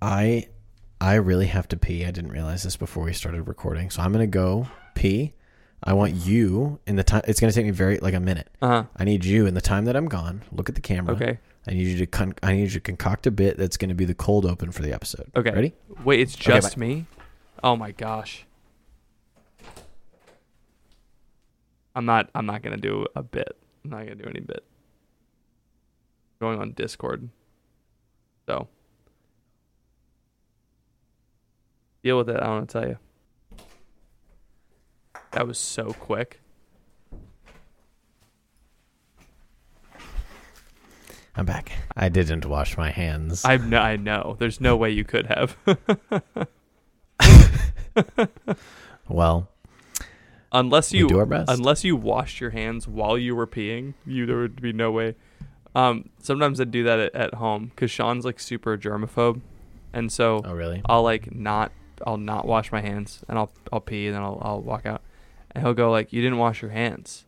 I I really have to pee. I didn't realize this before we started recording. So I'm gonna go pee. I want you in the time. It's gonna take me very like a minute. Uh huh. I need you in the time that I'm gone. Look at the camera. Okay. I need you to con- I need you to concoct a bit that's gonna be the cold open for the episode. Okay. Ready? Wait, it's just bye. me? Oh my gosh. I'm not I'm not gonna do a bit. I'm not gonna do any bit. Going on Discord. So deal with it, I don't wanna tell you. That was so quick. I'm back. I didn't wash my hands. I know I know. There's no way you could have. well, unless you do our best. unless you washed your hands while you were peeing you there would be no way um sometimes i do that at, at home because sean's like super germaphobe and so oh really? i'll like not i'll not wash my hands and i'll i'll pee and then i'll, I'll walk out and he'll go like you didn't wash your hands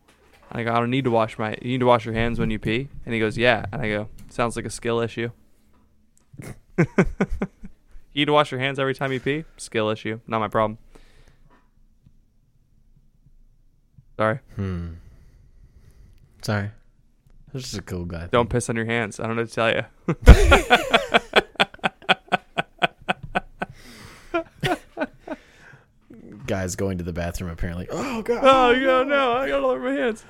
and i go i don't need to wash my you need to wash your hands when you pee and he goes yeah and i go sounds like a skill issue you need to wash your hands every time you pee skill issue not my problem sorry Hmm. Sorry. This is a cool guy. Don't piss on your hands. I don't know what to tell you. Guys going to the bathroom apparently. Oh god. oh yeah, no, I got all over my hands.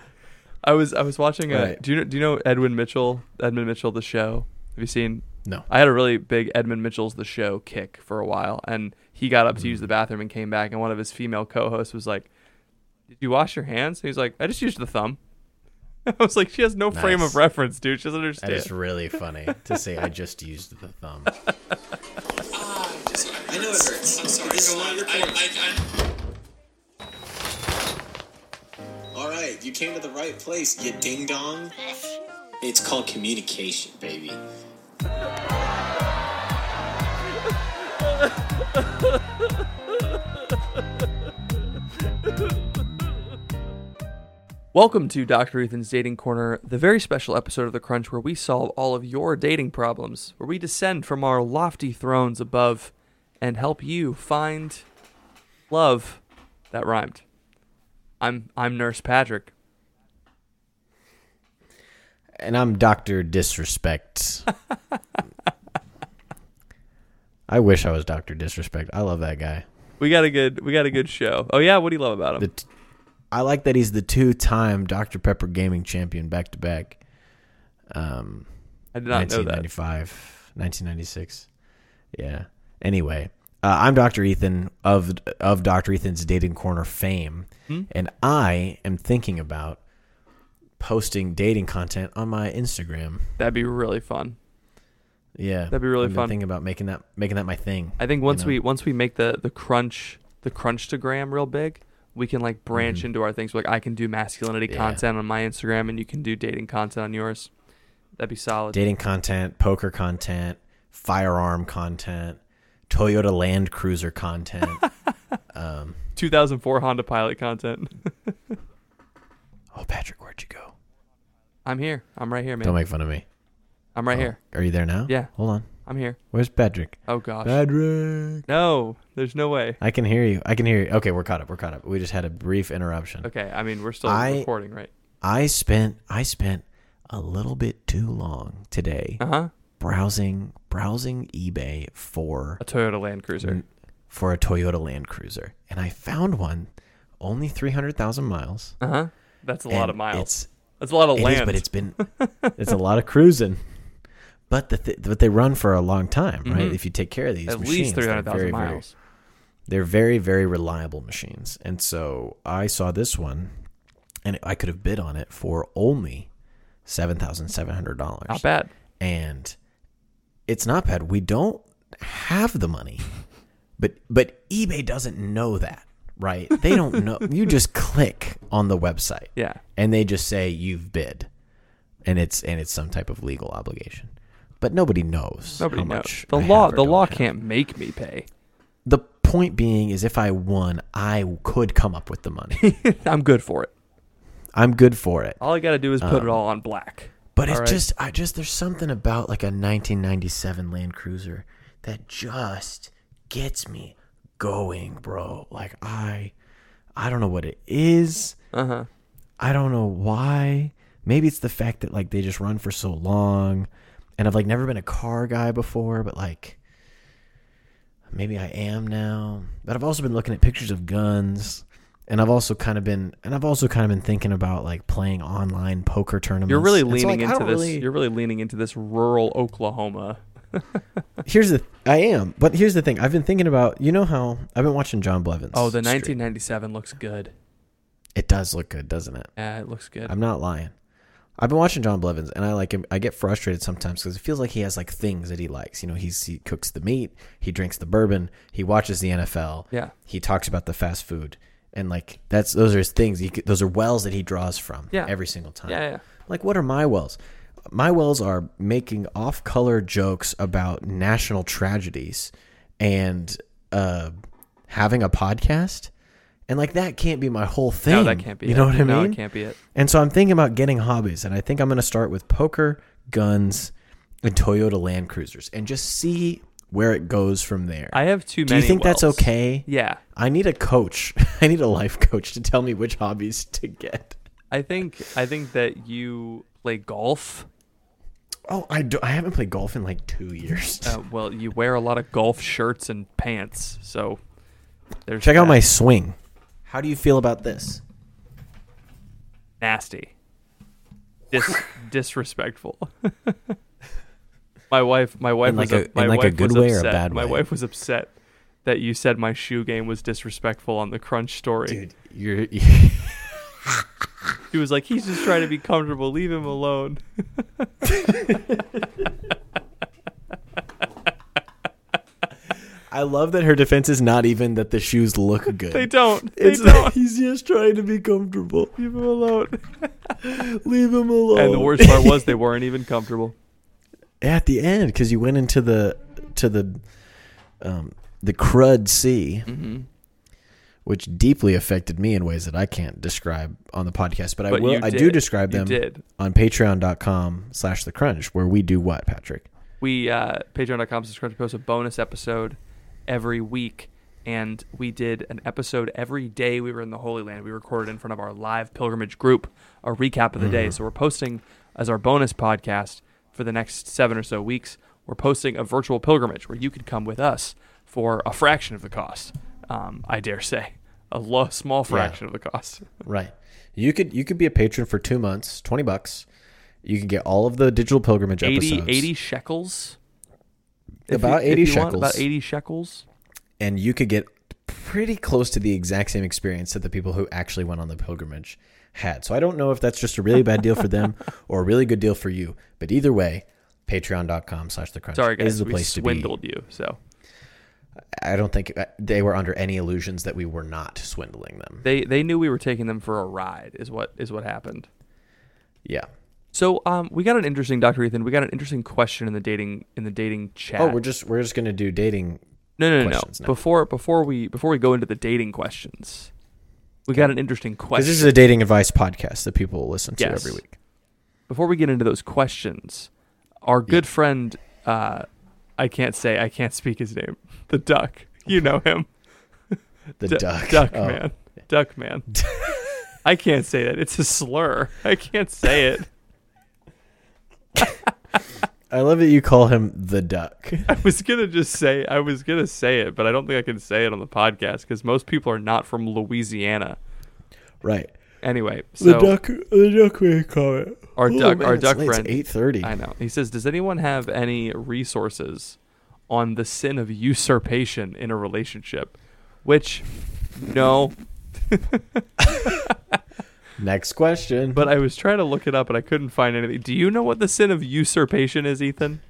I was I was watching. A, Right. Do you know Do you know Edwin Mitchell? Edmund Mitchell, the show. Have you seen? No. I had a really big Edmund Mitchell's the show kick for a while, and he got up to use mm. the bathroom and came back, and one of his female co-hosts was like, "Did you wash your hands?" And he's like, "I just used the thumb." I was like, "She has no frame of reference, dude. She doesn't understand." is really funny to say I just used the thumb. I know it hurts. I'm sorry. This is one of your points. All right, you came to the right place, you ding dong. It's called communication, baby. Welcome to Dr. Ethan's Dating Corner, the very special episode of The Crunch where we solve all of your dating problems, where we descend from our lofty thrones above and help you find love that rhymed. I'm I'm Nurse Patrick. And I'm Dr. Disrespect. I wish I was Dr. Disrespect. I love that guy. We got a good we got a good show. Oh yeah, what do you love about him? The t- I like that he's the two-time Dr. Pepper gaming champion back to back. Um I did not know that. 1995, 1996. Yeah. Anyway, uh, I'm Dr. Ethan of of Dr. Ethan's Dating Corner fame, Hmm? and I am thinking about posting dating content on my Instagram. That'd be really fun. Yeah, That'd be really I've fun. Thinking about making that making that my thing. I think once know? we once we make the the crunch the crunchtagram real big, we can like branch Mhm. into our things. Like I can do masculinity Yeah. content on my Instagram, and you can do dating content on yours. That'd be solid. Dating content, poker content, firearm content, Toyota Land Cruiser content. um, 2004 Honda Pilot content. oh, Patrick, where'd you go? I'm here. I'm right here, man. Don't make fun of me. I'm right Oh, here. Are you there now? Yeah. Hold on. I'm here. Where's Patrick? Oh gosh. Patrick. No, there's no way. I can hear you. I can hear you. Okay, we're caught up. We're caught up. We just had a brief interruption. Okay. I mean, we're still I- recording, right? I spent I spent a little bit too long today Uh huh. Browsing browsing eBay for A Toyota Land Cruiser. for a Toyota Land Cruiser, and I found one only three hundred thousand miles. Uh huh. That's a lot of miles. It's That's a lot of it is, land. but it's been it's a lot of cruising. But the th- but they run for a long time, right? Mhm. If you take care of these, at machines, least 300,000 very, very- miles. they're very very reliable machines and so i saw this one and i could have bid on it for only $7700 Not bad. and it's not bad we don't have the money. But but eBay doesn't know that, right? They don't know. you just click on the website Yeah. and they just say you've bid. And it's and it's some type of legal obligation. But nobody knows Nobody how knows. much The I law the law have. can't make me pay. The point being is if I won, I could come up with the money. I'm good for it. I'm good for it. All I got to do is put Um, it all on black. But it's right. just, I just, there's something about like a 1997 Land Cruiser that just gets me going, bro. Like I, I don't know what it is. Uh-huh. I don't know why. Maybe it's the fact that like they just run for so long, and I've like never been a car guy before, but like maybe I am now. But I've also been looking at pictures of guns. And I've also kind of been, and I've also kind of been thinking about like playing online poker tournaments. You're really And so, leaning like, into this. really- You're really leaning into this rural Oklahoma. Here's the I am, but here's the thing. I've been thinking about you know how I've been watching John Blevins. Oh, the stream. 1997 looks good. It does look good, doesn't it? Yeah, it looks good. I'm not lying. I've been watching John Blevins, and I like him. I get frustrated sometimes because it feels like he has like things that he likes. You know, he's he cooks the meat, he drinks the bourbon, he watches the NFL. Yeah. he talks about the fast food, and like that's those are his things. He, those are wells that he draws from. Yeah. every single time. Yeah, yeah. Like, what are my wells? My wells are making off-color jokes about national tragedies and uh, having a podcast. And like that can't be my whole thing. No, that can't be. You it. know what I mean? No, it can't be it. And so I'm thinking about getting hobbies, and I think I'm going to start with poker, guns, and Toyota Land Cruisers, and just see where it goes from there. I have too Do many. Do you think that's okay? Yeah, I need a coach. I need a life coach to tell me which hobbies to get. I think I think that you play golf. Oh, I do, I haven't played golf in like two years. Uh, well, you wear a lot of golf shirts and pants, so there's Check out my swing. How do you feel about this? nasty, Dis- disrespectful. My wife, my wife In like was a- my in like a wife good was way or a upset. bad My way? wife was upset that you said my shoe game was disrespectful on the Crunch story. Dude, you're She was like, "He's just trying to be comfortable. Leave him alone." I love that her defense is not even that the shoes look good. They don't. They It's don't. he's just trying to be comfortable. Leave him alone. Leave him alone. And the worst part was they weren't even comfortable. At the end because you went into the to the um, the crud sea, Mm-hmm. which deeply affected me in ways that I can't describe on the podcast. But, I But will. I do describe You them did. on Patreon.com slash The Crunch, where we do what, Patrick? We uh, Patreon.com subscribe to post a bonus episode every week, and we did an episode every day we were in the Holy Land. We recorded in front of our live pilgrimage group a recap of the day. So we're posting as our bonus podcast for the next seven or so weeks. We're posting a virtual pilgrimage where you could come with us for a fraction of the cost. Um, I dare say a low, small fraction of the cost. Right. You could you could be a patron for two months, twenty bucks. You can get all of the digital pilgrimage 80, episodes, 80 shekels. About you- 80 you want, about 80 shekels. and you could get pretty close to the exact same experience that the people who actually went on the pilgrimage had. So I don't know if that's just a really bad deal for them or a really good deal for you. But either way, patreon.com slash the crunch Sorry, guys, is the place to be. swindled you. So I don't think uh, they were under any illusions that we were not swindling them. they they knew we were taking them for a ride. Is what is what happened. Yeah. So um, we got an interesting Dr. Ethan. We got an interesting question in the dating in the dating chat. Oh, we're just we're just gonna do dating. no no no, no. now. Before before we before we go into the dating questions, we got an interesting question. this is a dating advice podcast that people will listen to Yes. every week. before we get into those questions, our good friend, uh, I can't say, I can't speak his name, the duck. You know him, The Du- duck. duck Oh. man, duck man. I can't say that; it's a slur. I can't say it. I love that you call him the duck. I was gonna just say, I was gonna say it, but I don't think I can say it on the podcast because most people are not from Louisiana. right. Anyway, The duck. The duck we call it. our Oh, duck, man, our it's duck late. Friend, Eight thirty. I know. He says, "Does anyone have any resources on the sin of usurpation in a relationship?" Which, no. Next question. But I was trying to look it up and I couldn't find anything. Do you know what the sin of usurpation is, Ethan?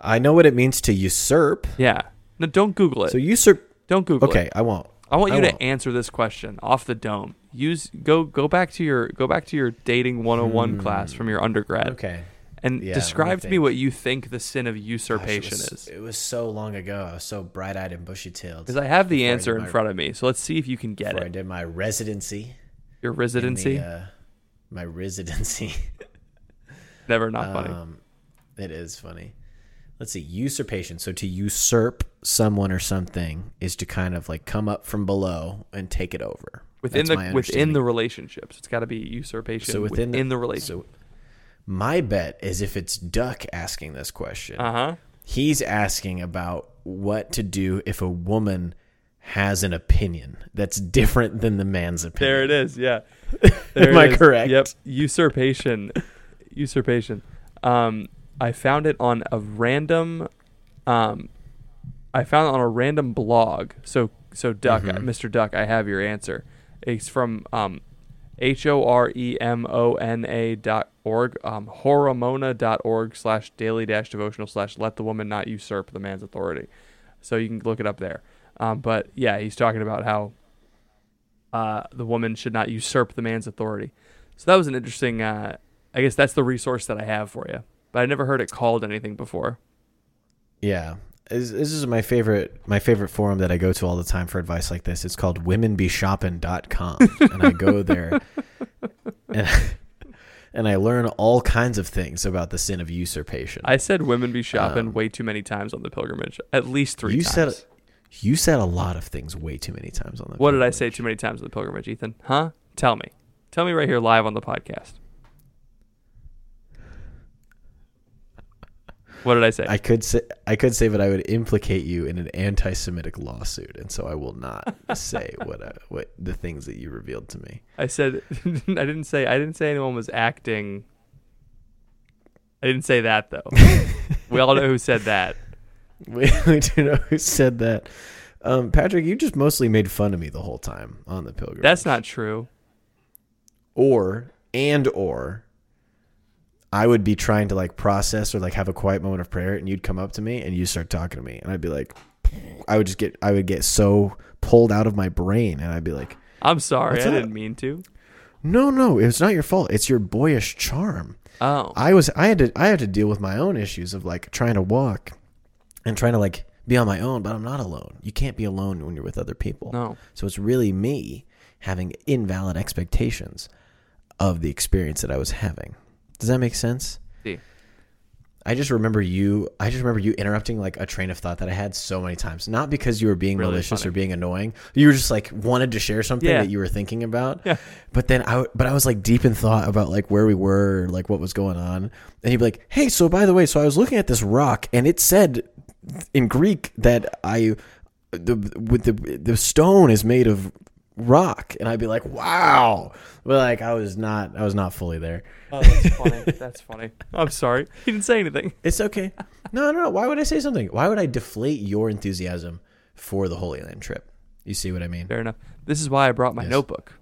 I know what it means to usurp. Yeah. No, don't Google it. So usurp. don't Google Okay, it. I won't. I want you to answer this question off the dome. Use go go back to your go back to your dating 101 class from your undergrad. Hmm. Okay. And Yeah, describe to me what you think the sin of Gosh, it usurpation was- is. It was so long ago. I was so bright-eyed and bushy-tailed. Because I have the I answer in my- front of me. So let's see if you can get it. I did my residency. Your residency. the, uh, my residency. Never not funny. Um, it is funny. Let's see. Usurpation. So to usurp someone or something is to kind of like come up from below and take it over. within That's the within the relationships. It's got to be usurpation so within, within, the, so relationship. my bet is if it's Duck asking this question, Uh huh. he's asking about what to do if a woman has an opinion that's different than the man's opinion. There it is. Yeah. There Am I is. correct? Yep. Usurpation. Usurpation. Um, I found it on a random. Um, I found it on a random blog. So so Duck, Mm-hmm. Mr. Duck, I have your answer. It's from um, H O R E M O N A dot org, um, horomona dot org slash daily dash devotional slash let the woman not usurp the man's authority. So you can look it up there. Um, but yeah, he's talking about how uh, the woman should not usurp the man's authority. So that was an interesting. Uh, I guess that's the resource that I have for you. But I never heard it called anything before. Yeah. This is my favorite my favorite forum that I go to all the time for advice like this. It's called womenbeshopping.com and I go there and, and I learn all kinds of things about the sin of usurpation. I said women be shopping Um, way too many times on the pilgrimage. At least three you times. said you said a lot of things way too many times on the what did I say too many times on the pilgrimage, Ethan? Huh? Tell me. Tell me right here live on the podcast. What did I say? I could say I could say, but I would implicate you in an anti-Semitic lawsuit, and so I will not say what I, what the things that you revealed to me. I said I didn't say I didn't say anyone was acting. I didn't say that though. we all know who said that. We, we do know who said that. Um, Patrick, you just mostly made fun of me the whole time on the pilgrimage. That's not true. or and or I would be trying to like process or like have a quiet moment of prayer, and you'd come up to me and you start talking to me, and I'd be like, I would just get I would get so pulled out of my brain, and I'd be like, I'm sorry. I up? didn't mean to. No, no, it's not your fault. It's your boyish charm. Oh. I was I had to I had to deal with my own issues of like trying to walk and trying to like be on my own, but I'm not alone. You can't be alone when you're with other people. No. So it's really me having invalid expectations of the experience that I was having. Does that make sense? See. I just remember you. I just remember you interrupting like a train of thought that I had so many times. Not because you were being Really malicious funny. or being annoying. You were just like wanted to share something Yeah. that you were thinking about. Yeah. But then I, but I was like deep in thought about like where we were, like what was going on, and he'd be like, "Hey, so by the way, so I was looking at this rock, and it said in Greek that I, the with the the stone is made of rock," and I'd be like, "Wow," but like I was not, I was not fully there. Oh, that's funny. that's funny. I'm sorry. He didn't say anything. It's okay. No, no, no. Why would I say something? Why would I deflate your enthusiasm for the Holy Land trip? You see what I mean? Fair enough. This is why I brought my Yes. notebook.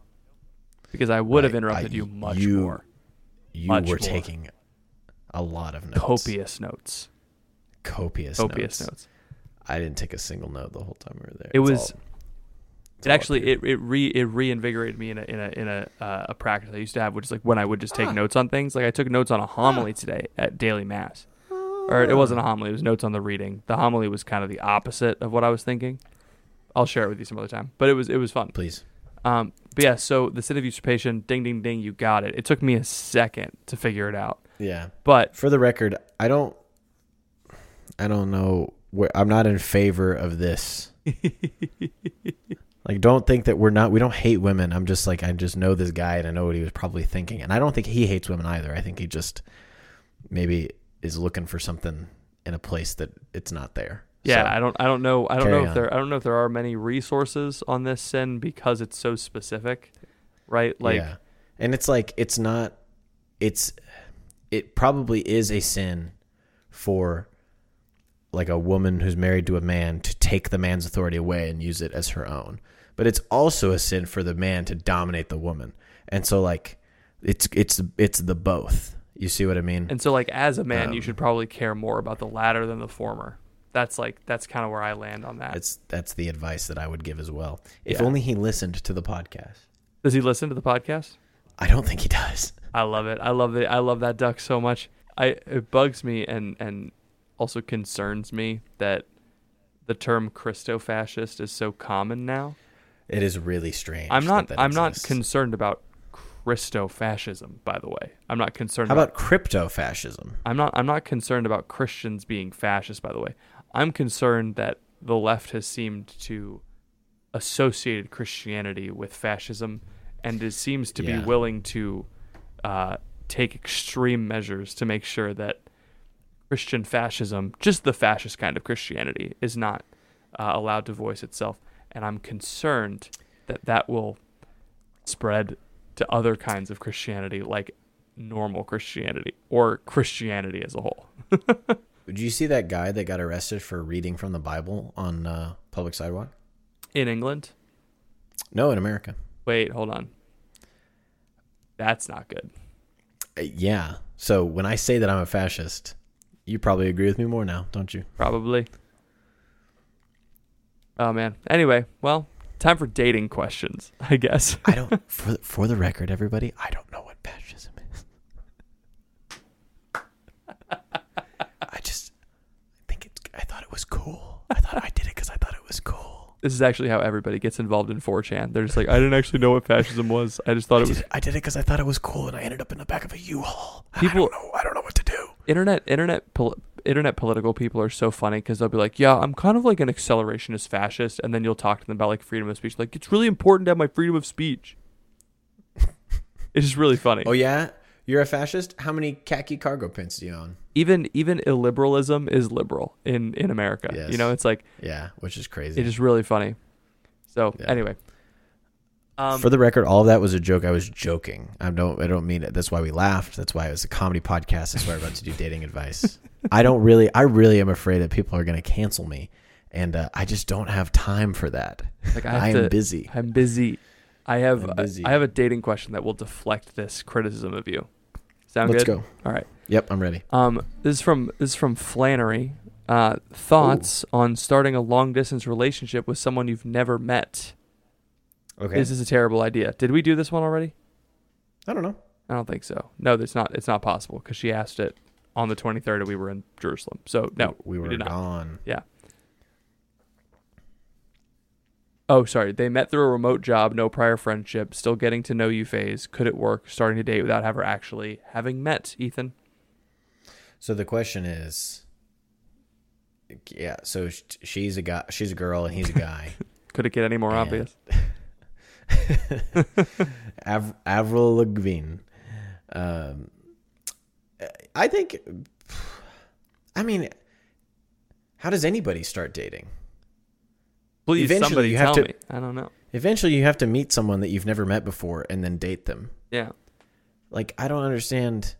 Because I would have interrupted I- you much you- more. You Much were more. taking a lot of notes. Copious notes. Copious, Copious notes. notes. I didn't take a single note the whole time we were there. It It's was all- it actually it, it re it reinvigorated me in a in a in a uh, a practice I used to have, which is like when I would just take Ah. notes on things. Like I took notes on a homily today at daily mass, or it wasn't a homily; it was notes on the reading. The homily was kind of the opposite of what I was thinking. I'll share it with you some other time, but it was it was fun. please. Um, but yeah, so the sin of usurpation, ding ding ding, you got it. It took me a second to figure it out, Yeah. but For the record, I don't. I don't know where I'm not in favor of this. like, don't think that we're not. We don't hate women. I'm just like I just know this guy and I know what he was probably thinking, and I don't think he hates women either. I think he just maybe is looking for something in a place that it's not there. Yeah, So, I don't I don't know I don't know if on. there I don't know if there are many resources on this sin because it's so specific. Right? Like yeah, and it's like it's not. It's it probably is a sin for like a woman who's married to a man to take the man's authority away and use it as her own. But it's also a sin for the man to dominate the woman. And so like it's it's it's the both. You see what I mean? And so like as a man, you Um, should probably care more about the latter than the former. That's like that's kind of where I land on that. That's that's the advice that I would give as well. If Yeah. only he listened to the podcast. Does he listen to the podcast? I don't think he does. I love it. I love it. I love that duck so much. I it bugs me and and also concerns me that the term Christo-fascist is so common now. It is really strange. I'm not that that I'm not concerned about Christo-fascism, by the way. I'm not concerned How about about crypto fascism? I'm not I'm not concerned about Christians being fascist, by the way. I'm concerned that the left has seemed to associated Christianity with fascism and it seems to Yeah. be willing to uh, take extreme measures to make sure that Christian fascism, just the fascist kind of Christianity, is not uh, allowed to voice itself. And I'm concerned that that will spread to other kinds of Christianity, like normal Christianity or Christianity as a whole. Did you see that guy that got arrested for reading from the Bible on uh, public sidewalk? In England, No, in America. wait, hold on. That's not good. Uh, yeah. So when I say that I'm a fascist, you probably agree with me more now, don't you? Probably. Oh man. Anyway, well, time for dating questions, I guess. I don't. for for the record, everybody, I don't know what fascism is. I just I think it's. I thought it was cool. I thought I did it because I thought it was cool. This is actually how everybody gets involved in 4chan. They're just like, I didn't actually know what fascism was. I just thought I it was it, I did it because I thought it was cool, and I ended up in the back of a U-Haul. I People- don't know. I don't know what. Internet internet pol- internet political people are so funny because they'll be like, "Yeah, I'm kind of like an accelerationist fascist," and then you'll talk to them about like freedom of speech. Like, it's really important to have my freedom of speech. it's just really funny. Oh yeah, you're a fascist. How many khaki cargo pants do you own? Even even illiberalism is liberal in in America. Yes. You know, it's like Yeah, which is crazy. it is really funny. So Yeah. anyway, um, For the record, all of that was a joke. I was joking. I don't. I don't mean it. That's why we laughed. That's why it was a comedy podcast. That's why we're about to do dating advice. I don't really. I really am afraid that people are going to cancel me, and uh, I just don't have time for that. like I, I am to- busy. I'm busy. I have busy. I have a dating question that will deflect this criticism of you. Sound Let's good? go. All right. Yep, I'm ready. Um, this is from this is from Flannery. Uh, thoughts on starting a long distance relationship with someone you've never met? Okay. This is a terrible idea. Did we do this one already? I don't know. I don't think so. No, it's not. It's not possible because she asked it on the 23rd and we were in Jerusalem. So no, we were did not. gone. Yeah. Oh, sorry. They met through a remote job, no prior friendship, still getting to know you phase. Could it work? Starting to date without ever actually having met, Ethan? So the question is, yeah. So she's a guy. She's a girl, and he's a guy. Could it get any more And- obvious? Av- Avril Lavigne. Um, I think. I mean, how does anybody start dating? Please, Eventually somebody you have tell to- me. I don't know. Eventually, you have to meet someone that you've never met before and then date them. Yeah. Like, I don't understand.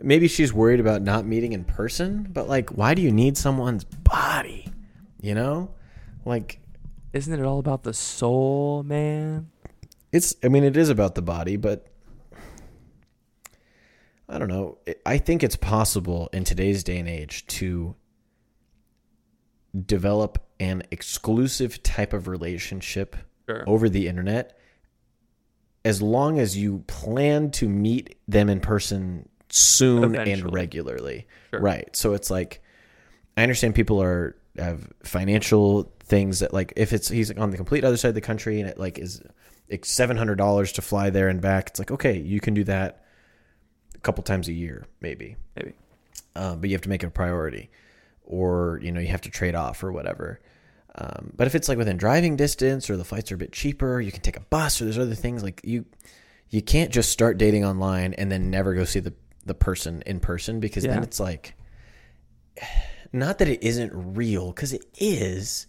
Maybe she's worried about not meeting in person, but like, why do you need someone's body? You know, like Isn't it all about the soul, man? it's. I mean, it is about the body, but I don't know. I think it's possible in today's day and age to develop an exclusive type of relationship Sure. over the internet as long as you plan to meet them in person soon Eventually. and regularly. Sure. Right. So it's like I understand people are have financial things that like if it's he's on the complete other side of the country and it like is it's seven hundred dollars to fly there and back. It's like okay, you can do that a couple times a year, maybe Maybe. uh, but you have to make it a priority, or you know you have to trade off or whatever. Um, but if it's like within driving distance or the flights are a bit cheaper, you can take a bus or there's other things like you you can't just start dating online and then never go see the the person in person because Yeah. then it's like not that it isn't real because it is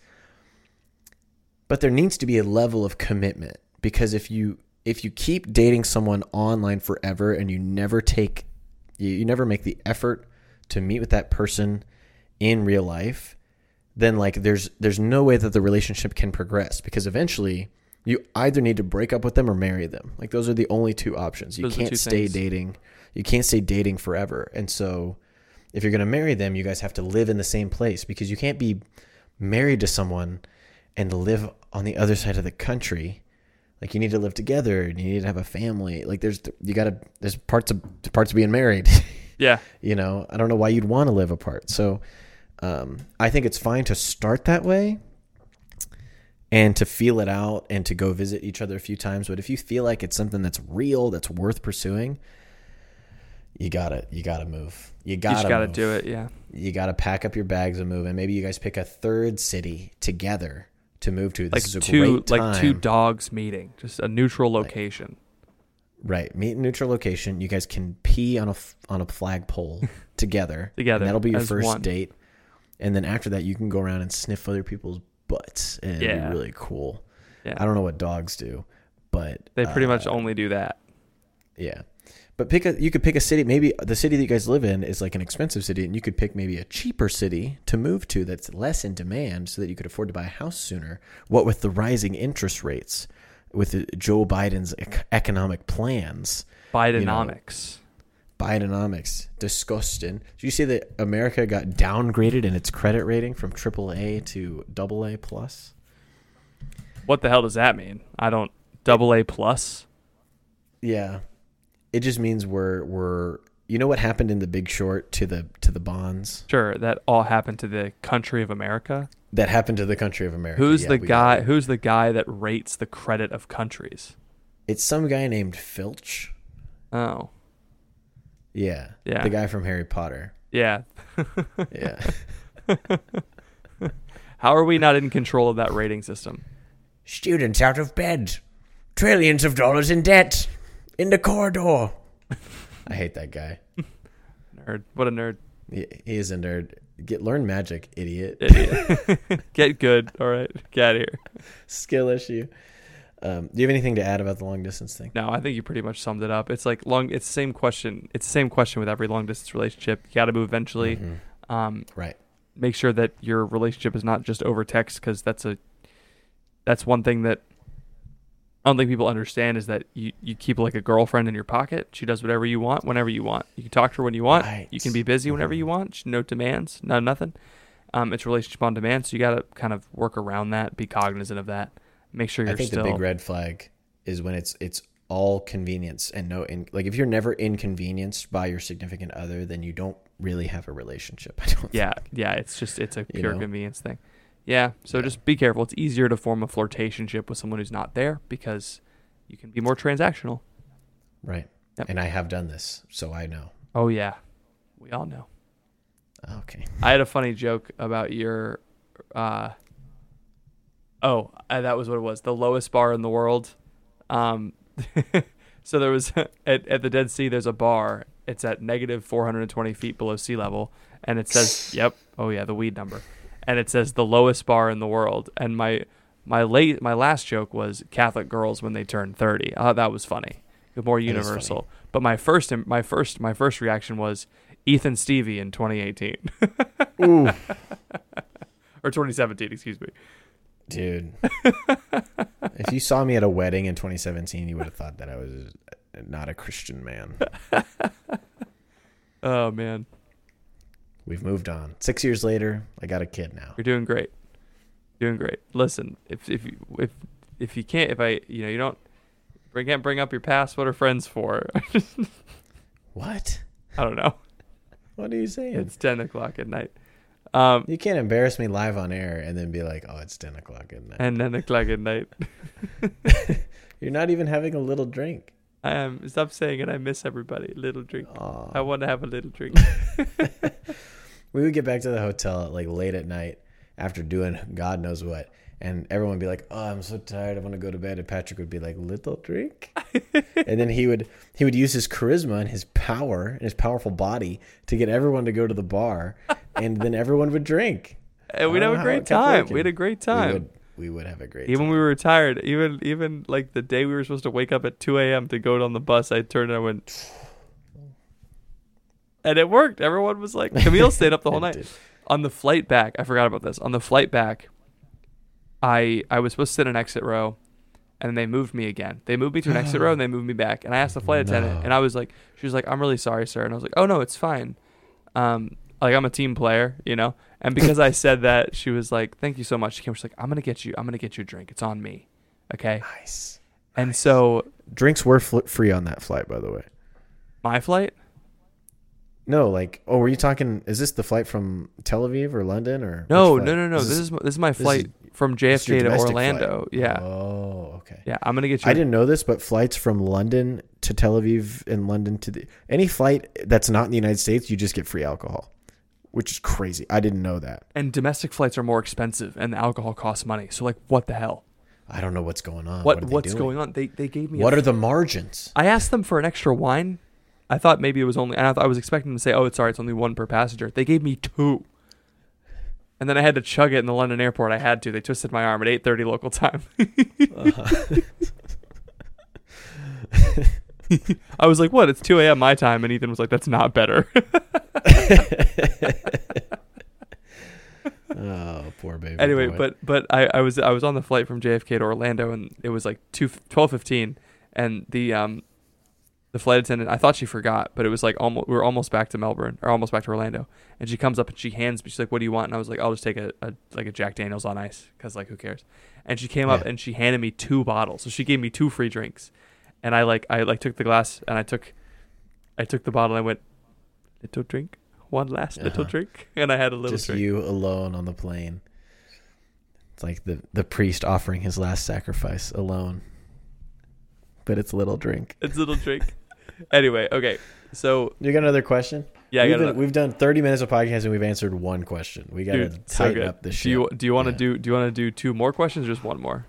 but there needs to be a level of commitment because if you if you keep dating someone online forever and you never take you, you never make the effort to meet with that person in real life then like there's there's no way that the relationship can progress because eventually you either need to break up with them or marry them like those are the only two options you Those can't two stay things. dating You can't stay dating forever. And so if you're going to marry them, you guys have to live in the same place because you can't be married to someone and live on the other side of the country. Like you need to live together and you need to have a family. Like there's you got to there's parts of parts of being married. Yeah. you know, I don't know why you'd want to live apart. So um, I think it's fine to start that way and to feel it out and to go visit each other a few times. But if you feel like it's something that's real, that's worth pursuing, you gotta you gotta move. You You gotta just got to move. do it. Yeah. You gotta pack up your bags and move. And maybe you guys pick a third city together to move to. This Like is a two like two dogs meeting, just a neutral location. Right. Meet in neutral location. You guys can pee on a on a flagpole together. Together, And that'll be your first one. date. And then after that, you can go around and sniff other people's butts, and Yeah. be really cool. Yeah. I don't know what dogs do, but They pretty uh, much only do that. yeah. But pick a you could pick a city. Maybe the city that you guys live in is like an expensive city, and you could pick maybe a cheaper city to move to that's less in demand, so that you could afford to buy a house sooner. What with the rising interest rates, with Joe Biden's economic plans. Bidenomics. Bidenomics, disgusting. Did you see that America got downgraded in its credit rating from AAA to AA plus? what the hell does that mean? I don't. AA plus. Yeah, it just means we're we're. You know what happened in The Big Short to the to the bonds Sure, that all happened to the country of America. that happened to the country of America? Who's Yeah, the guy? Who's the guy that rates the credit of countries? It's some guy named Filch. Oh, Yeah, Yeah. the guy from Harry Potter. yeah. Yeah, How are we not in control of that rating system? students out of bed, trillions of dollars in debt, in the corridor. I hate that guy. Nerd. What a nerd. He, he is a nerd. Get learn magic, idiot. Idiot. Get good. All right. Get out of here. Skill issue. Um, do you have anything to add about the long distance thing? No, I think you pretty much summed it up. It's like long. It's the same question. It's the same question with every long distance relationship. You got to move eventually. Mhm. Um, Right. make sure that your relationship is not just over text because that's a that's one thing that I don't think people understand is that you, you keep like a girlfriend in your pocket. She does whatever you want whenever you want. You can talk to her when you want. Right. You can be busy whenever you want. She- No demands, no nothing. Um, it's relationship on demand, so you got to kind of work around that, be cognizant of that, make sure you're I think still the big red flag is when it's it's all convenience and no in, like if you're never inconvenienced by your significant other, then you don't really have a relationship. I don't. yeah, yeah. It's just it's a You pure know? convenience thing. Yeah, so just be careful. It's easier to form a flirtationship with someone who's not there because you can be more transactional. Right. Yep. And I have done this, so I know. Oh yeah, we all know. Okay. I had a funny joke about your. Uh, oh, uh, that was what it was. The lowest bar in the world. Um, so there was at at the Dead Sea. There's a bar. It's at negative 420 feet below sea level, and it says, "Yep, oh yeah, the weed number," and it says the lowest bar in the world. And my my late my last joke was Catholic girls when they turn 30. I thought that was funny, more universal. But my first my first my first reaction was Ethan Stevie in 2018 Ooh. or 2017, excuse me. Dude. if you saw me at a wedding in 2017, you would have thought that I was not a Christian man. Oh man, We've moved on. Six years later, I got a kid now. you're doing great. Doing great. Listen, if if you if if you can't if I you know you don't bring can't bring up your past, what are friends for? What? I don't know. What are you saying? It's 10 o'clock at night. Um, you can't embarrass me live on air and then be like, "Oh, it's 10 o'clock at night." and 10 o'clock at night. You're not even having a little drink. I am. Stop saying it. I miss everybody. Little drink. Aw. I want to have a little drink. we would get back to the hotel at like late at night after doing God knows what, and everyone would be like, "Oh, I'm so tired. I want to go to bed." And Patrick would be like, "Little drink," and then he would he would use his charisma and his power and his powerful body to get everyone to go to the bar, and then everyone would drink. and we'd have a great time. working. We had a great We time. would we would have a great Even time. when we were tired. even even like the day we were supposed to wake up at 2 a.m. to go on the bus, I turned and I went, and it worked. Everyone was like, Camille stayed up the whole night. did. On the flight back, I forgot about this. On the flight back, I I was supposed to sit in an exit row, and they moved me again. They moved me to an exit row and they moved me back. And I asked the flight attendant, and I was like, she was like, I'm really sorry, sir. And I was like, oh no, it's fine. Um, like I'm a team player, you know. And because I said that, she was like, thank you so much. She came, she's like, I'm gonna get you, I'm gonna get you a drink. It's on me, okay. Nice. And so Drinks were fl- free on that flight, by the way. my flight, No, like, oh, were you talking? Is this the flight from Tel Aviv or London or? no, no, no, no. This, is this is my is- flight from is your JFK to Orlando. flight. Yeah, Oh, okay. yeah. I'm gonna get you. I didn't know this, but flights from London to Tel Aviv and London to the any flight that's not in the United States, you just get free alcohol, which is crazy. I didn't know that. and domestic flights are more expensive, and the alcohol costs money. So like, what the hell? I don't know what's going on. What, they what's doing? going on? They they gave me. What are the margins? I asked them for an extra wine. I thought maybe it was only, and I, thought I was expecting them to say, "Oh, it's sorry, it's only one per passenger." They gave me two, and then I had to chug it in the London airport. I had to. They twisted my arm at eight thirty local time. I was like, "What? It's two a.m. my time," and Ethan was like, "That's not better." Oh, poor baby. anyway, boy. but but I, I was I was on the flight from JFK to Orlando and it was like two twelve fifteen and the um the flight attendant I thought she forgot but it was like almost we were almost back to Melbourne or almost back to Orlando and she comes up and she hands me she's like what do you want and I was like I'll just take a, a like a Jack Daniels on ice because like who cares and she came up Yeah. and she handed me two bottles so she gave me two free drinks and I like I like took the glass and I took I took the bottle and I went little drink one last little Uh-huh. drink and I had a little just drink you alone on the plane. It's like the the priest offering his last sacrifice alone. But it's a little drink. it's a little drink anyway okay so You got another question? Yeah, we've, got been- we've done 30 minutes of podcast and we've answered one question. We got to Dude, so tighten good. up this do shit. you do you want to Yeah. do do you want to do two more questions or just one more?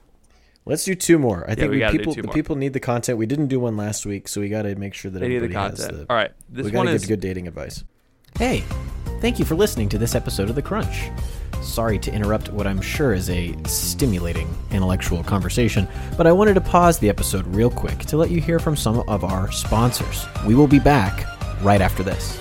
Let's do two more. I think we we people the people need the content. We didn't do one last week, so we got to make sure that They need the everybody has content. the. All right, this we one got to is give good dating advice. Hey, thank you for listening to this episode of The Crunch. Sorry to interrupt what I'm sure is a stimulating intellectual conversation, but I wanted to pause the episode real quick to let you hear from some of our sponsors. We will be back right after this.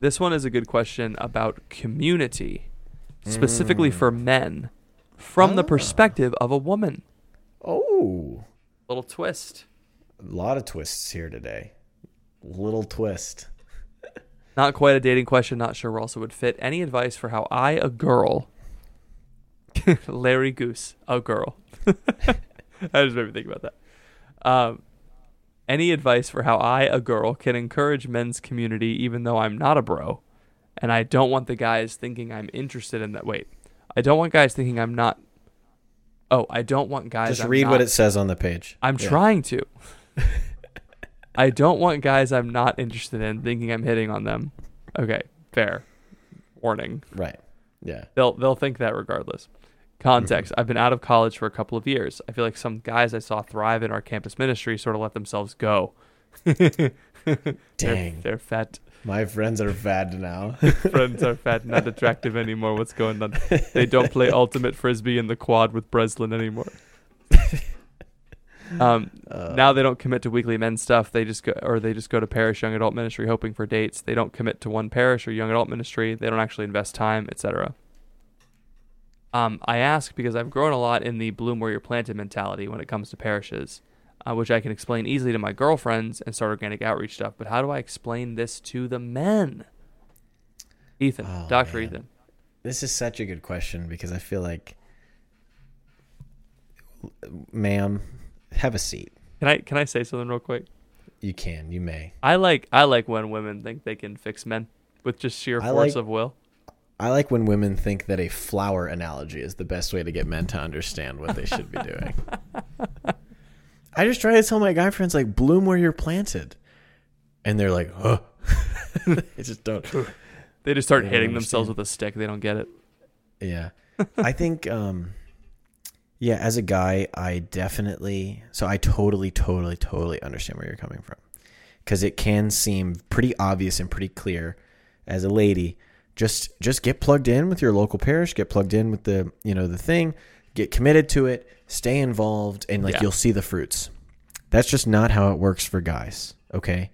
This one is a good question about community, specifically for men, from the perspective of a woman. Oh, Little twist. a lot of twists here today. Little twist. Not quite a dating question. Not sure where else it would fit. Any advice for how I, a girl, Larry Goose, a girl. I just made me think about that. Um, any advice for how I, a girl, can encourage men's community even though I'm not a bro, and I don't want the guys thinking I'm interested in that. Wait, I don't want guys thinking I'm not. Oh, I don't want guys. Just I'm read not- what it says on the page. I'm Yeah. trying to. I don't want guys I'm not interested in thinking I'm hitting on them. Okay, fair. Warning. Right. Yeah. They'll they'll think that regardless. Context. I've been out of college for a couple of years. I feel like some guys I saw thrive in our campus ministry sort of let themselves go. They're- Dang. They're, fat. My friends are fat now. Friends are fat, not attractive anymore. What's going on? They don't play ultimate frisbee in the quad with Breslin anymore. Um, now they don't commit to weekly men's stuff. They just go, or they just go to parish young adult ministry hoping for dates. They don't commit to one parish or young adult ministry. They don't actually invest time, etc. Um, I ask because I've grown a lot in the bloom where you're planted mentality when it comes to parishes, uh, which I can explain easily to my girlfriends and start organic outreach stuff. But how do I explain this to the men? Ethan, Oh, Doctor man. Ethan. This is such a good question because I feel like, ma'am, have a seat. Can I can I say something real quick? You can. You may. I like I like when women think they can fix men with just sheer I force like- of will. I like when women think that a flower analogy is the best way to get men to understand what they should be doing. I just try to tell my guy friends like bloom where you're planted, and they're like, huh. they just don't. They just start They hitting themselves with a stick. They don't get it. Yeah, I think um, Yeah, as a guy, I definitely so I totally, totally, totally understand where you're coming from. Cause it can seem pretty obvious and pretty clear as a lady. Just just get plugged in with your local parish, get plugged in with the you know, the thing, get committed to it, stay involved, and like Yeah. you'll see the fruits. That's just not how it works for guys, okay?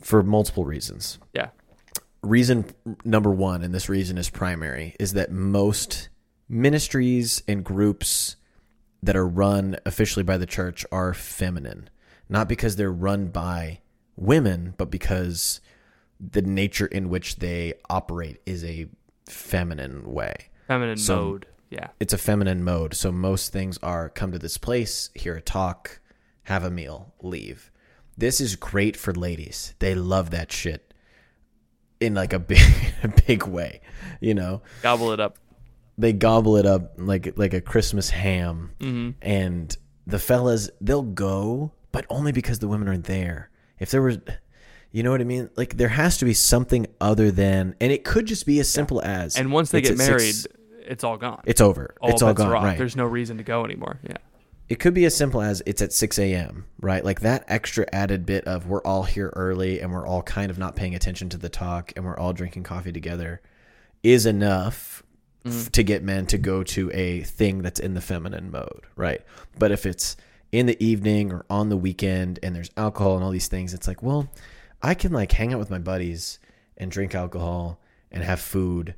For multiple reasons Yeah. reason number one, and this reason is primary, is that most ministries and groups that are run officially by the church are feminine. Not because they're run by women, but because the nature in which they operate is a feminine way. Feminine So- mode. Yeah. It's a feminine mode. So most things are come to this place, hear a talk, have a meal, leave. This is great for ladies. They love that shit in like a big a big way, you know. Gobble it up. They gobble it up like like a Christmas ham. Mm-hmm. And the fellas, they'll go, but only because the women are there. If there was you know what I mean? Like there has to be something other than and it could just be as simple as And once they get married, six- it's all gone. it's over. all it's all gone. Right. There's no reason to go anymore. Yeah. it could be as simple as it's at 6 a.m right like that extra added bit of we're all here early and we're all kind of not paying attention to the talk and we're all drinking coffee together is enough f- mm. to get men to go to a thing that's in the feminine mode right but if it's in the evening or on the weekend and there's alcohol and all these things it's like well i can like hang out with my buddies and drink alcohol and have food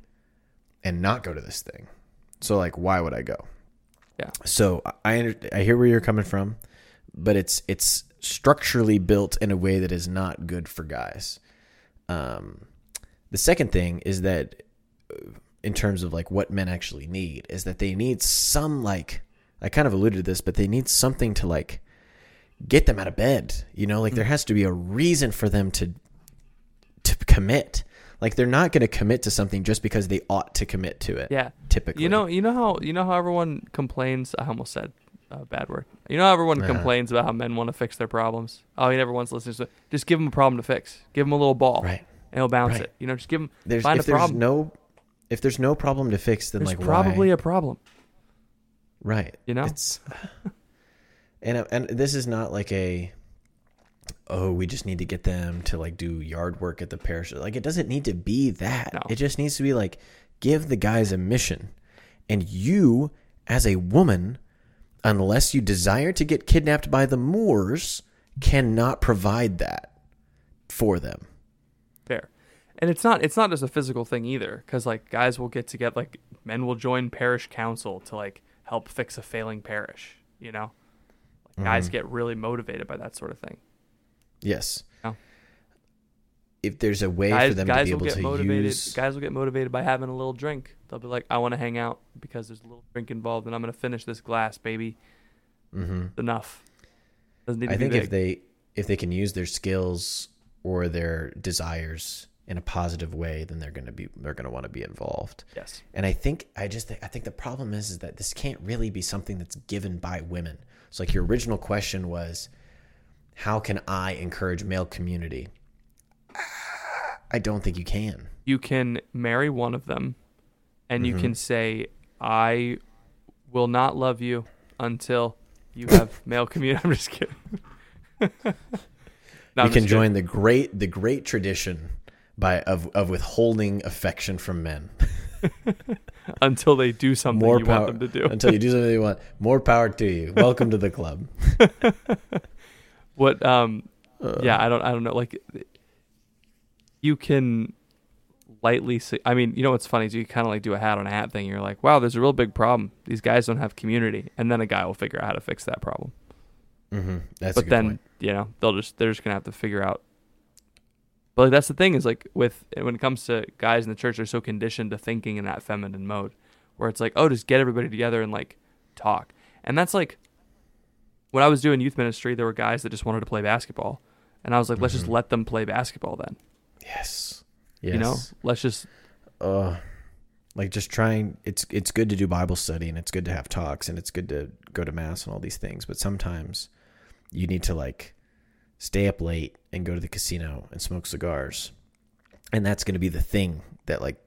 and not go to this thing so like why would i go Yeah. so I under- I hear where you're coming from, but it's it's structurally built in a way that is not good for guys. Um, the second thing is that, uh, in terms of like what men actually need, is that they need some like I kind of alluded to this, but they need something to like get them out of bed. You know, like there has to be a reason for them to to commit. Like they're not going to commit to something just because they ought to commit to it. Yeah. typically. You know, you know how you know how everyone complains. I almost said a bad word. You know how everyone Uh-huh. complains about how men want to fix their problems. Oh, he never once listeners. to Just give him a problem to fix. Give him a little ball, Right. and he'll bounce Right. it. You know, just give him there's find if a there's problem. no if there's no problem to fix, then There's like probably why? a problem. right. you know? it's and uh, and this is not like a oh we just need to get them to like do yard work at the parish. Like it doesn't need to be that. No. It just needs to be like give the guys a mission, and you as a woman, unless you desire to get kidnapped by the Moors, cannot provide that for them. Fair. And it's not it's not just a physical thing either, because like guys will get together, like men will join parish council to like help fix a failing parish. You know, like, guys Mm-hmm. get really motivated by that sort of thing. Yes. No. If there's a way guys for them to be able to motivated. use Guys will get motivated by having a little drink. They'll be like, I want to hang out because there's a little drink involved, and I'm gonna finish this glass, baby. hmm Enough. Doesn't need to I think big. if they if they can use their skills or their desires in a positive way, then they're gonna be they're gonna want to be involved. yes, And I think I just think, I think the problem is is that this can't really be something that's given by women. So like your original question was, how can I encourage male community? I don't think you can. you can marry one of them, and Mm-hmm. you can say, I will not love you until you have male community. I'm just kidding. No, you can join the great the great tradition by of of withholding affection from men. until they do something More you power want them to do. until you do something you want. More power to you. Welcome to the club. what um Uh. yeah i don't i don't know like you can lightly say i mean you know what's funny is you kind of like do a hat on a hat thing you're like wow there's a real big problem these guys don't have community and then a guy will figure out how to fix that problem hmm That's but then point. you know they'll just they're just gonna have to figure out but like, that's the thing is like with when it comes to guys in the church they're so conditioned to thinking in that feminine mode where it's like oh just get everybody together and like talk. And that's like when i was doing youth ministry there were guys that just wanted to play basketball. And i was like let's just let them play basketball then. Yes. Yes. you know? Let's just uh, like just trying it's it's good to do bible study and it's good to have talks and it's good to go to mass and all these things but sometimes you need to like stay up late and go to the casino and smoke cigars. And that's going to be the thing that like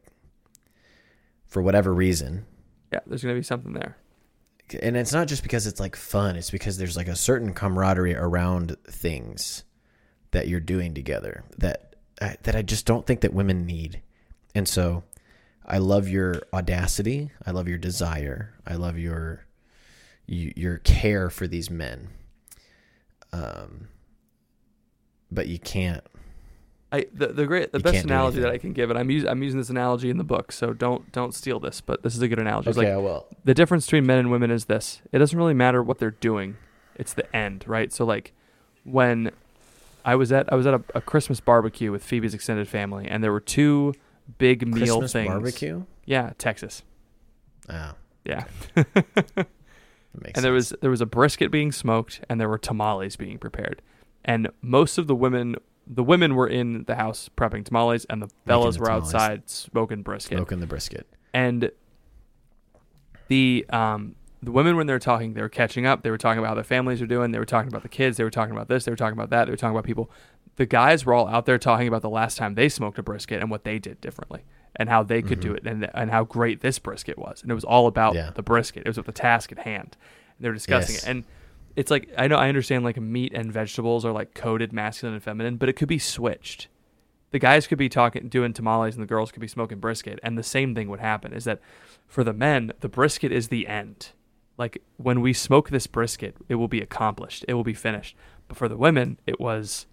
for whatever reason yeah there's gonna be something there. And it's not just because it's like fun it's because there's like a certain camaraderie around things that you're doing together that I, that I just don't think that women need. And so I love your audacity I love your desire I love your your care for these men. Um but you can't I the, the great the You best analogy that. I can give it. I'm using I'm using this analogy in the book, so don't don't steal this. But this is a good analogy. It's okay like well the difference between men and women is this: it doesn't really matter what they're doing; it's the end, right? So like when I was at I was at a, a Christmas barbecue with Phoebe's extended family, and there were two big meal Christmas things. barbecue Yeah, Texas. oh Yeah, makes and there was there was a brisket being smoked, and there were tamales being prepared, and most of the women. The women were in the house prepping tamales, and the fellas were tamales. outside smoking brisket. smoking the brisket and the um the women when they were talking they were catching up they were talking about how their families are doing they were talking about the kids they were talking about this they were talking about that they were talking about people the guys were all out there talking about the last time they smoked a brisket and what they did differently and how they could do it and and how great this brisket was and it was all about Mm-hmm. Yeah. the brisket it was about the task at hand and they were discussing Yes. it and it's like I know I understand like meat and vegetables are like coded masculine and feminine but it could be switched. The guys could be talking doing tamales and the girls could be smoking brisket and the same thing would happen is that for the men the brisket is the end. Like when we smoke this brisket it will be accomplished. It will be finished. But for the women it was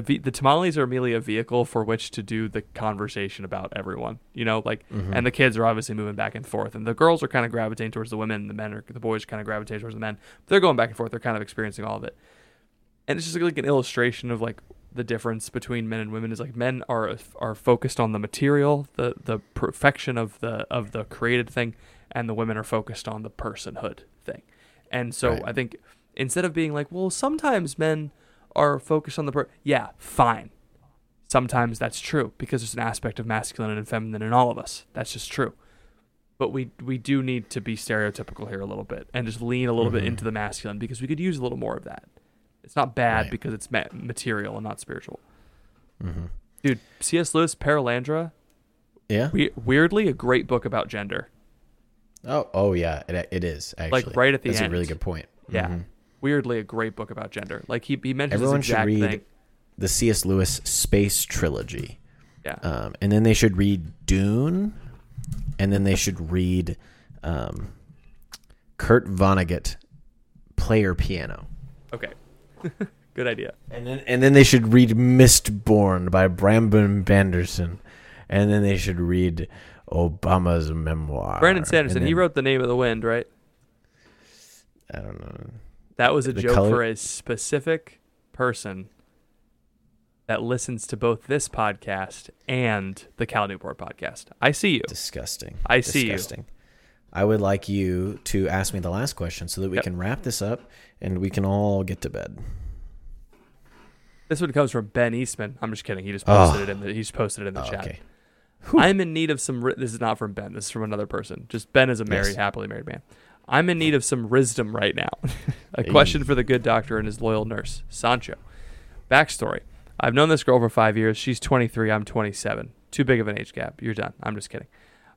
the the tamales are merely a vehicle for which to do the conversation about everyone you know like mm-hmm. and the kids are obviously moving back and forth and the girls are kind of gravitating towards the women and the men are the boys are kind of gravitating towards the men they're going back and forth they're kind of experiencing all of it and it's just like an illustration of like the difference between men and women is like men are uh, are focused on the material, the the perfection of the of the created thing, and the women are focused on the personhood thing. And so Right. I think instead of being like, well, sometimes men are focused on the per yeah, fine. Sometimes that's true because there's an aspect of masculine and feminine in all of us. That's just true. But we we do need to be stereotypical here a little bit and just lean a little bit into the masculine because we could use a little more of that. It's not bad Right. because it's ma- material and not spiritual. Mm-hmm. Dude, C.S. Lewis, Perelandra, yeah we- weirdly a great book about gender. Oh, oh yeah, it, it is actually. Like, right at the That's end. a really good point. Yeah, Mhm. Weirdly a great book about gender. Like he he mentions Everyone should read thing. the C.S. Lewis space trilogy, Yeah, um, and then they should read Dune, and then they should read um, Kurt Vonnegut, Player Piano, okay, good idea. and then and then they should read Mistborn by Brandon Sanderson, and then they should read Obama's memoir. Brandon and Sanderson, he wrote The Name of the Wind, right? I don't know. That was a The joke color- for a specific person that listens to both this podcast and the Cal Newport podcast. I see you. Disgusting. I see you. Disgusting. I would like you to ask me the last question so that we Yep. can wrap this up and we can all get to bed. This one comes from Ben Eastman. I'm just kidding. He just Oh. posted ah. it in the he's posted it in the Oh, chat. okay. I'm in need of some. ri- This is not from Ben. This is from another person. Just Ben is a married, Yes. happily married man. I'm in need of some wisdom right now. a question for the good doctor and his loyal nurse, Sancho. Backstory: I've known this girl for five years. She's 23. I'm 27. Too big of an age gap. You're done. I'm just kidding.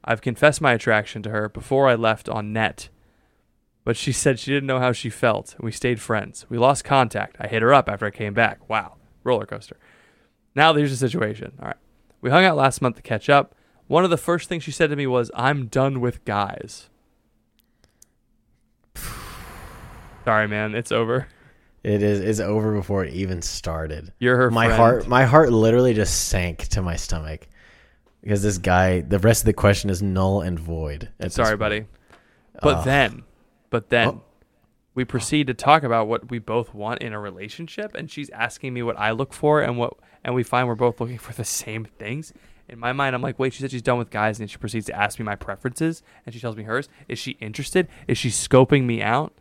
I've confessed my attraction to her before I left on net, but she said she didn't know how she felt. We stayed friends. We lost contact. I hit her up after I came back. Wow, roller coaster. Now there's the situation. All right. We hung out last month to catch up. One of the first things she said to me was, I'm done with guys. Sorry, man. It's over. It is is over before it even started. You're her my friend. heart my heart literally just sank to my stomach. Because this guy the rest of the question is null and void. Sorry, buddy. But then, but then Oh. we proceed to talk about what we both want in a relationship, and she's asking me what I look for, and what, and we find we're both looking for the same things. In my mind, I'm like, wait, she said she's done with guys, and then she proceeds to ask me my preferences, and she tells me hers. Is she interested? Is she scoping me out?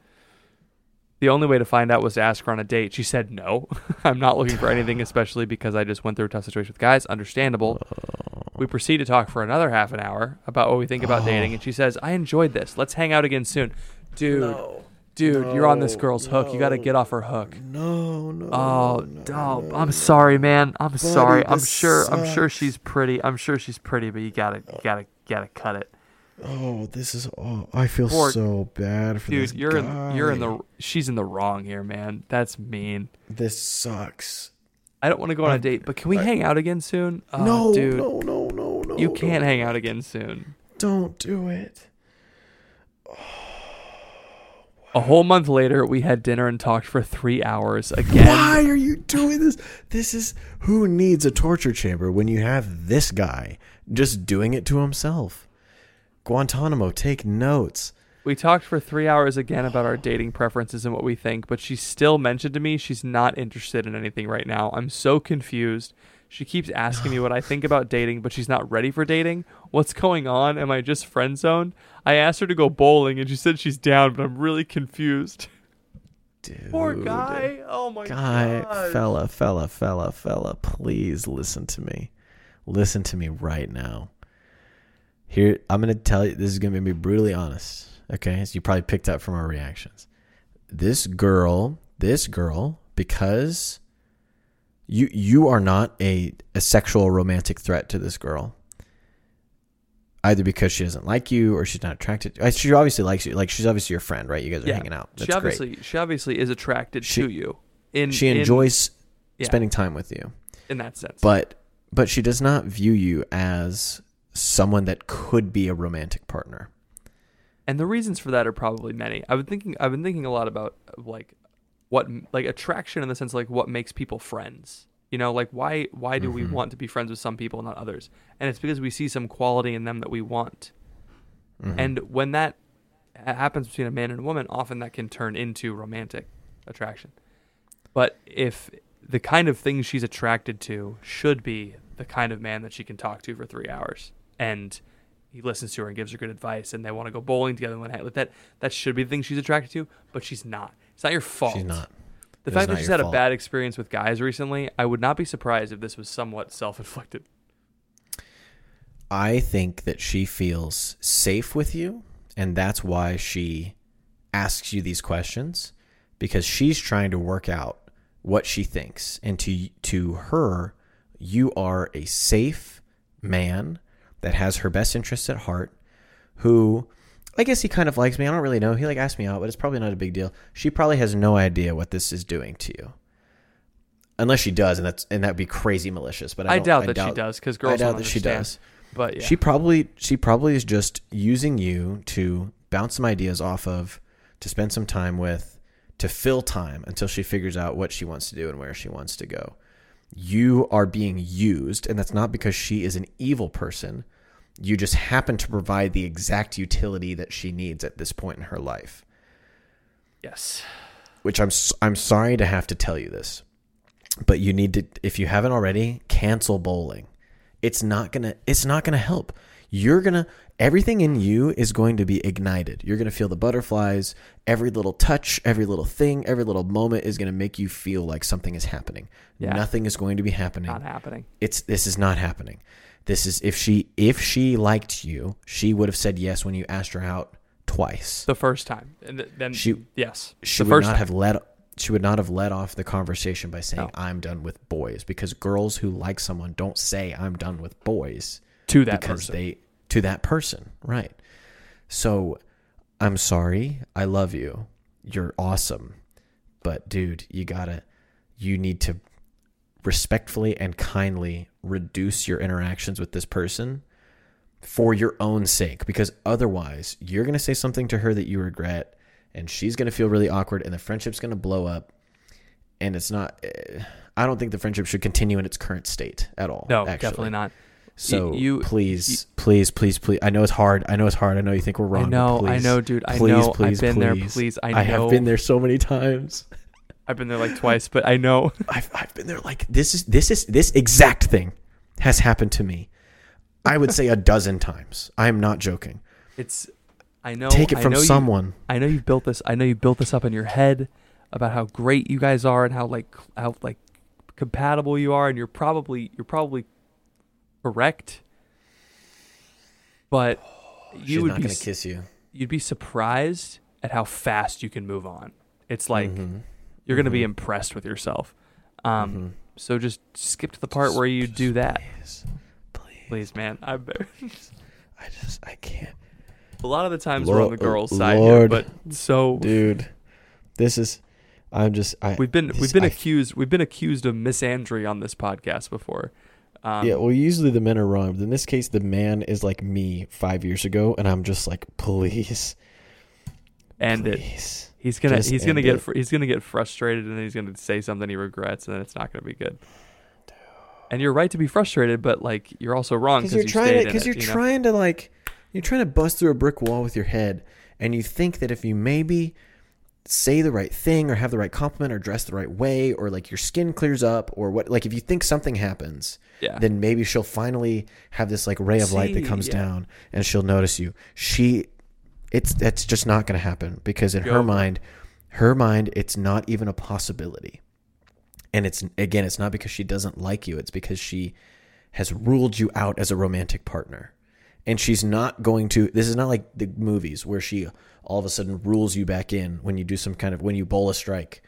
The only way to find out was to ask her on a date. She said no. I'm not looking for anything, especially because I just went through a tough situation with guys. Understandable. We proceed to talk for another half an hour about what we think about dating, and she says, "I enjoyed this. Let's hang out again soon." Dude, dude, you're on this girl's hook. You got to get off her hook. No, no. Oh, no, dog. no. I'm sorry, man. I'm sorry. I'm this sure. I'm sure sucks. she's pretty. I'm sure she's pretty, but you gotta, you gotta, gotta cut it. Oh, this is. Oh, I feel Poor- so bad for this Dude, you're in you're in the she's in the wrong here, man. That's mean. This sucks. I don't want to go on a date, but can we hang out again soon? Oh, no, dude, no, no, no, no. you can't no. hang out again soon. Don't do it. A whole month later, we had dinner and talked for three hours again. Why are you doing this? This is who needs a torture chamber when you have this guy just doing it to himself. Guantanamo, take notes. We talked for three hours again about our dating preferences and what we think, but she still mentioned to me she's not interested in anything right now. I'm so confused. She keeps asking me what I think about dating, but she's not ready for dating. What's going on? Am I just friend zoned? I asked her to go bowling and she said she's down, but I'm really confused. Dude. Poor guy. Oh my Guy, god. fella, fella, fella, fella, please listen to me. Listen to me right now. Here, I'm going to tell you, this is going to be brutally honest. Okay. As you probably picked up from our reactions. This girl, this girl, because you you are not a, a sexual romantic threat to this girl. Either because she doesn't like you or she's not attracted. uh, She obviously likes you. Like she's obviously your friend, right? You guys are Yeah. hanging out. That's she obviously great. she obviously is attracted She- to you. In She in- enjoys yeah, spending time with you. in that sense. but but she does not view you as someone that could be a romantic partner. and the reasons for that are probably many. I've been thinking I've been thinking a lot about like what like attraction in the sense of, like what makes people friends. You know, like why why do we mm-hmm. want to be friends with some people and not others? And it's because we see some quality in them that we want. Mm-hmm. And when that happens between a man and a woman, often that can turn into romantic attraction. But if the kind of things she's attracted to should be the kind of man that she can talk to for three hours, and he listens to her and gives her good advice, and they want to go bowling together one night, like that, that should be the thing she's attracted to. But she's not. It's not your fault. She's not. The It fact that she's had a bad experience with guys recently, I would not be surprised if this was somewhat self-inflicted. I think that she feels safe with you, and that's why she asks you these questions because she's trying to work out what she thinks. And to to her, you are a safe man that has her best interests at heart, who I guess he kind of likes me. I don't really know. He like asked me out, but it's probably not a big deal. She probably has no idea what this is doing to you. Unless she does, and that's and that'd be crazy malicious. But I, I, doubt that she does because girls I doubt don't that she understand. does. But yeah. She probably she probably is just using you to bounce some ideas off of, to spend some time with, to fill time until she figures out what she wants to do and where she wants to go. You are being used, and that's not because she is an evil person. You just happen to provide the exact utility that she needs at this point in her life. yes. Which I'm I'm sorry to have to tell you this, but you need to if you haven't already cancel bowling it's not gonna it's not gonna help you're gonna everything in you is going to be ignited you're gonna feel the butterflies every little touch every little thing every little moment is gonna make you feel like something is happening Yeah. nothing is going to be happening Not happening. it's this is not happening this is if she if she liked you she would have said yes when you asked her out twice The first time, and th- then She- yes, she the would not time. have let she would not have let off the conversation by saying No. I'm done with boys because girls who like someone don't say I'm done with boys to that because person. they to that person, right? So I'm sorry, I love you. You're awesome. But dude, you got to you need to respectfully and kindly reduce your interactions with this person for your own sake because otherwise you're going to say something to her that you regret and she's going to feel really awkward and the friendship's going to blow up and it's not eh, I don't think the friendship should continue in its current state at all. no, actually. definitely not. So you- please, please, please, please. I know it's hard. I know it's hard. I know you think we're wrong. I know, I know, dude. I please, know. Please, I've been there. please. Please, I, I have been there so many times. I've been there like twice, but I know. I've I've been there. Like this is this is this exact thing has happened to me. I would say a dozen times. I am not joking. It's. I know. Take it I from you- someone. I know you've built this. I know you built this up in your head about how great you guys are and how like how like compatible you are, and you're probably you're probably correct. But you She's would not be gonna kiss you. you'd be surprised at how fast you can move on. It's like Mhm. You're gonna be Mhm. impressed with yourself. Um, Mhm. so just skip to the part where you do that, Please, please. please, man. I. I just I can't. A lot of the times we're on the Lord- girls' side Lord. here, but so dude. This is. I'm just. I. we've been this- we've been I- accused we've been accused of misandry on this podcast before. Um, yeah, well, usually the men are wrong, but in this case, the man is like me five years ago, and I'm just like, please, and it please. He's gonna Just he's gonna get fr- he's gonna get frustrated and then he's gonna say something he regrets and then it's not gonna be good. And you're right to be frustrated, but like you're also wrong because you're you trying to because you're you know? trying to like you're trying to bust through a brick wall with your head and you think that if you maybe say the right thing or have the right compliment or dress the right way or like your skin clears up or what like if you think something happens Yeah. then maybe she'll finally have this like ray of light that comes yeah. down and she'll notice you she it's that's just not going to happen because in her mind her mind it's not even a possibility. And it's again it's not because she doesn't like you it's because she has ruled you out as a romantic partner. And she's not going to this is not like the movies where she all of a sudden rules you back in when you do some kind of when you bowl a strike.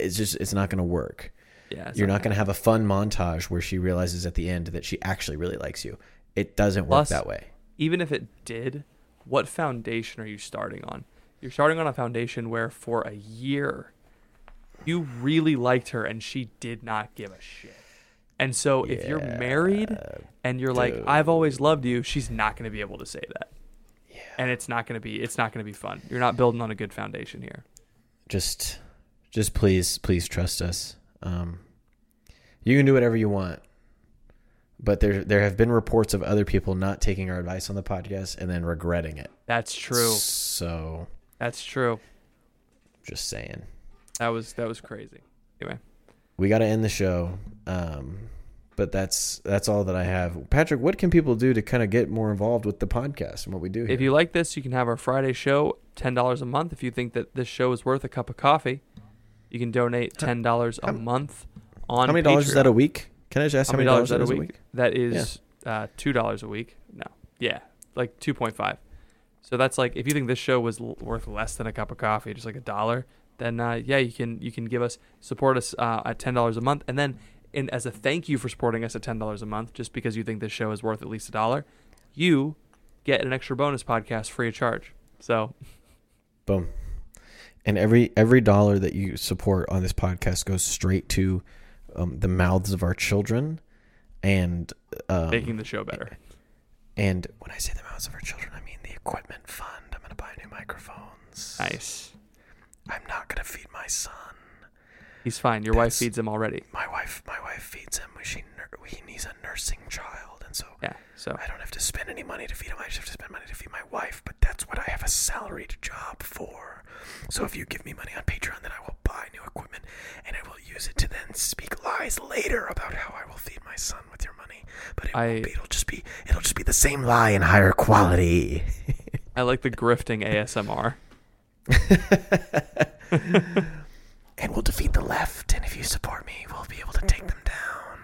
It's just it's not going to work. Yeah, you're not going to have a fun montage where she realizes at the end that she actually really likes you. It doesn't work Plus- that way. even if it did, what foundation are you starting on? You're starting on a foundation where for a year you really liked her and she did not give a shit. And so if you're married and you're like, I've always loved you, she's not going to be able to say that. Yeah. And it's not going to be it's not going to be fun. You're not building on a good foundation here. just just please please trust us um you can do whatever you want but there there have been reports of other people not taking our advice on the podcast and then regretting it That's true. so That's true. just saying That was that was crazy. Anyway, we got to end the show um but that's that's all that i have patrick what can people do to kind of get more involved with the podcast and what we do here? if you like this, you can have our Friday show, ten dollars a month. If you think that this show is worth a cup of coffee, you can donate ten dollars a month on how many dollars is that a week can i just ask How many dollars is that is a week? That is uh, two dollars a week. No, yeah, like two point five. So that's like if you think this show was l- worth less than a cup of coffee, just like a dollar, then uh, yeah, you can you can give us support us uh, at ten dollars a month, and then in as a thank you for supporting us at ten dollars a month, just because you think this show is worth at least a dollar, you get an extra bonus podcast free of charge. So Boom. And every every dollar that you support on this podcast goes straight to um, the mouths of our children, and um, making the show better. and when I say the mouths of our children, I mean the equipment fund. I'm gonna buy new microphones. Nice. I'm not gonna feed my son. He's fine. Your wife feeds him already. My wife, my wife feeds him. She he needs a nursing child, and so Yeah. So I don't have to spend any money to feed him. I just have to spend money to feed my wife. But that's what I have a salaried job for. So if you give me money on Patreon, then I will buy new equipment and I will use it to then speak lies later about how I will feed my son with your money. But it I- won't be. It'll just be. It'll just be the same lie in higher quality. I like the grifting ASMR. and we'll defeat the left. And if you support me, we'll be able to take them down.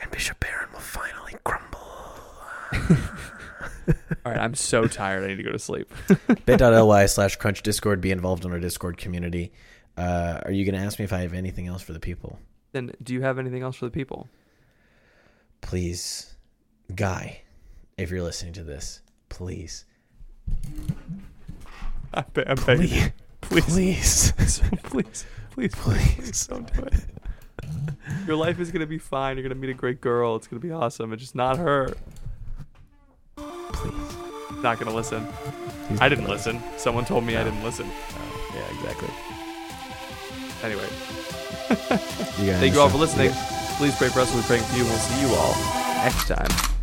And Bishop Barron will finally crumble. All right, I'm so tired. I need to go to sleep. bit.ly slash crunch discord be involved in our discord community uh, are you going to ask me if i have anything else for the people then, do you have anything else for the people? please guy if you're listening to this please I be- I'm begging you. Please, please please, please, please, please don't do it. Your life is gonna be fine. You're gonna meet a great girl. It's gonna be awesome. It's just not her. please Not gonna listen. He's I didn't gonna listen. Someone told me I didn't listen. Oh, yeah exactly Anyway, you guys thank you all for listening. Please pray for us. We're praying for you. and We'll see you all next time.